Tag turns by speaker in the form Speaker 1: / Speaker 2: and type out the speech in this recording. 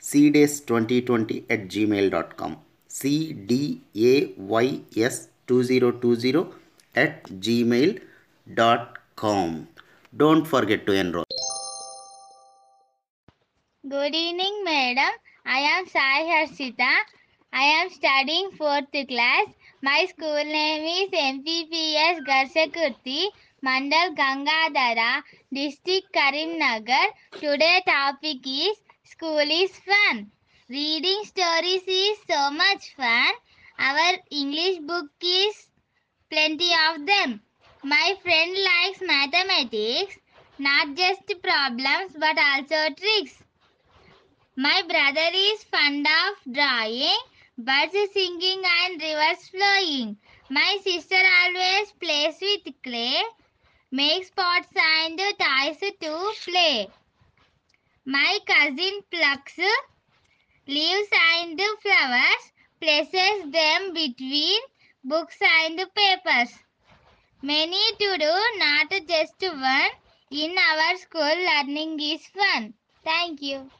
Speaker 1: cdays2020 at gmail.com cdays2020 at gmail.com don't forget to enroll
Speaker 2: Good evening, madam. I am Sai Harshitha. I am studying fourth class. My school name is MPPS Garshakurthy, Mandal Gangadhara, District Karimnagar. Today topic is School is fun. Reading stories is so much fun. Our English book is plenty of them. My friend likes mathematics, not just problems but also tricks. My brother is fond of drawing, birds singing and rivers flowing. My sister always plays with clay, makes pots and toys to play. My cousin plucks leaves and flowers, places them between books and papers. Many to do, not just one. In our school, learning is fun. Thank you.